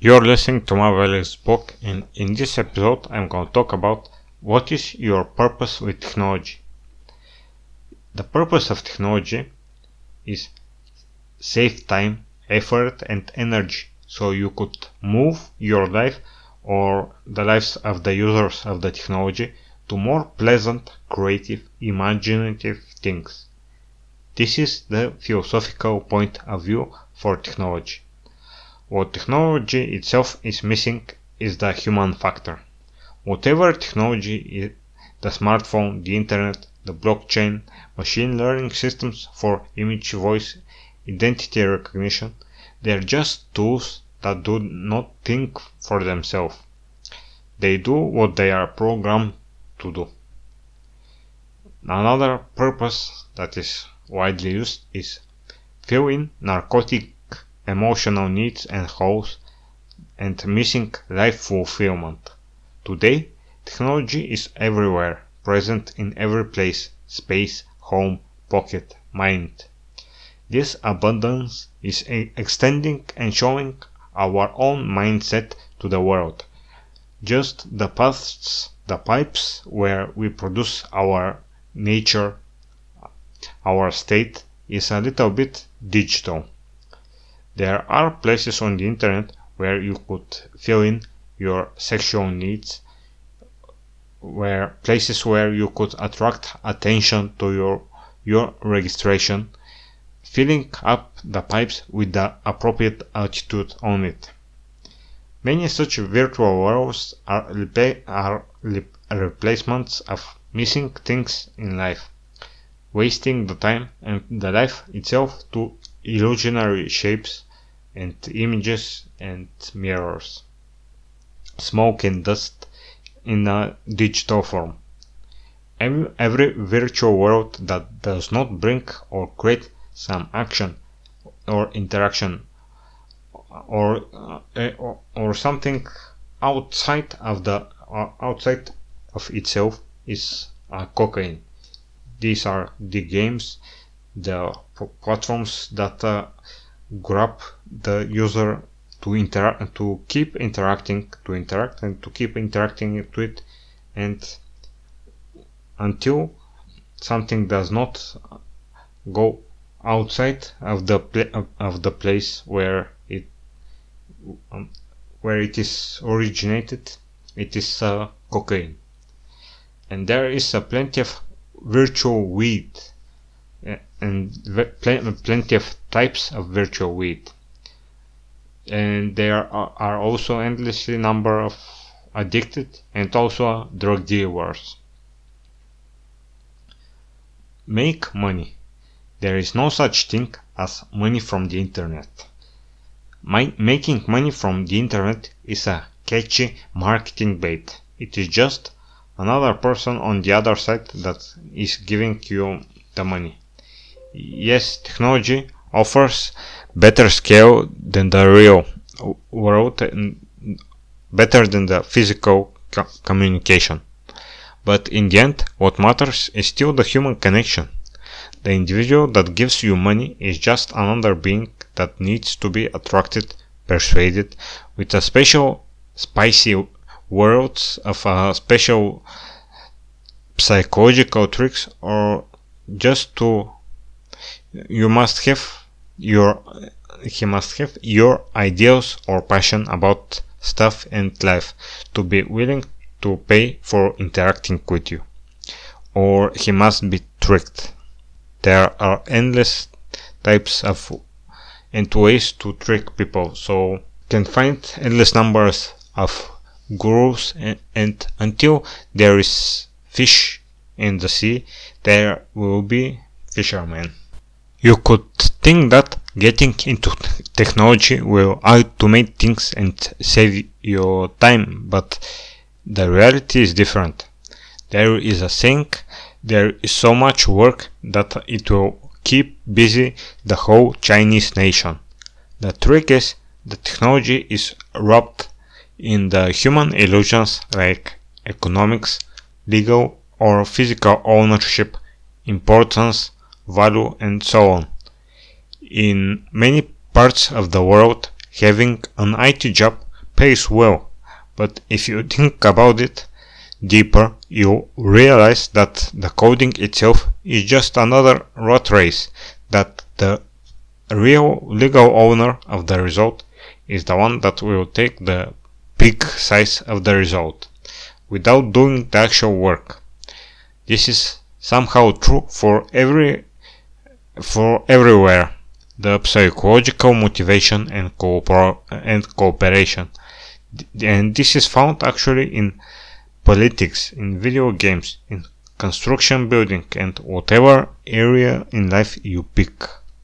You're listening to Marvelous Book, and in this episode, I'm going to talk about what is your purpose with technology. The purpose of technology is save time, effort, and energy so you could move your life or the lives of the users of the technology to more pleasant, creative, imaginative things. This is the philosophical point of view for technology. What technology itself is missing is the human factor. Whatever technology, is the smartphone, the internet, the blockchain, machine learning systems for image, voice, identity recognition, they are just tools that do not think for themselves. They do what they are programmed to do. Another purpose that is widely used is filling narcotic emotional needs and holes, and missing life fulfillment. Today, technology is everywhere, present in every place, space, home, pocket, mind. This abundance is extending and showing our own mindset to the world. Just the paths, the pipes where we produce our nature, our state is a little bit digital. There are places on the internet where you could fill in your sexual needs, where places where you could attract attention to your your registration, filling up the pipes with the appropriate attitude on it. Many such virtual worlds are, are replacements of missing things in life, wasting the time and the life itself to illusionary shapes and images and mirrors, smoke and dust in a digital form. Every, every virtual world that does not bring or create some action or interaction or uh, or, or something outside of the uh, outside of itself is uh, cocaine. These are the games, the platforms that uh, grab the user to interact to keep interacting to interact and to keep interacting to it and until something does not go outside of the of the place where it um, where it is originated it is uh, cocaine and there is uh, plenty of virtual weed and plenty of types of virtual weed. And there uh, are also endlessly number of addicted and also drug dealers. Make money. There is no such thing as money from the internet. My, making money from the internet is a catchy marketing bait. It is just another person on the other side that is giving you the money yes, technology offers better scale than the real world and better than the physical co communication. But in the end, what matters is still the human connection. The individual that gives you money is just another being that needs to be attracted, persuaded, with a special spicy words of a special psychological tricks or just to you must have your he must have your ideals or passion about stuff and life to be willing to pay for interacting with you. Or he must be tricked. There are endless types of and ways to trick people so you can find endless numbers of gurus and, and until there is fish in the sea there will be fishermen you could think that getting into technology will automate things and save your time, but the reality is different. There is a saying, there is so much work that it will keep busy the whole Chinese nation. The trick is the technology is wrapped in the human illusions like economics, legal or physical ownership, importance, value, and so on. In many parts of the world, having an IT job pays well, but if you think about it deeper, you realize that the coding itself is just another rat race, that the real legal owner of the result is the one that will take the big size of the result without doing the actual work. This is somehow true for every for everywhere. The psychological motivation and, cooper- and cooperation. And this is found actually in politics in video games in construction building and whatever area in life you pick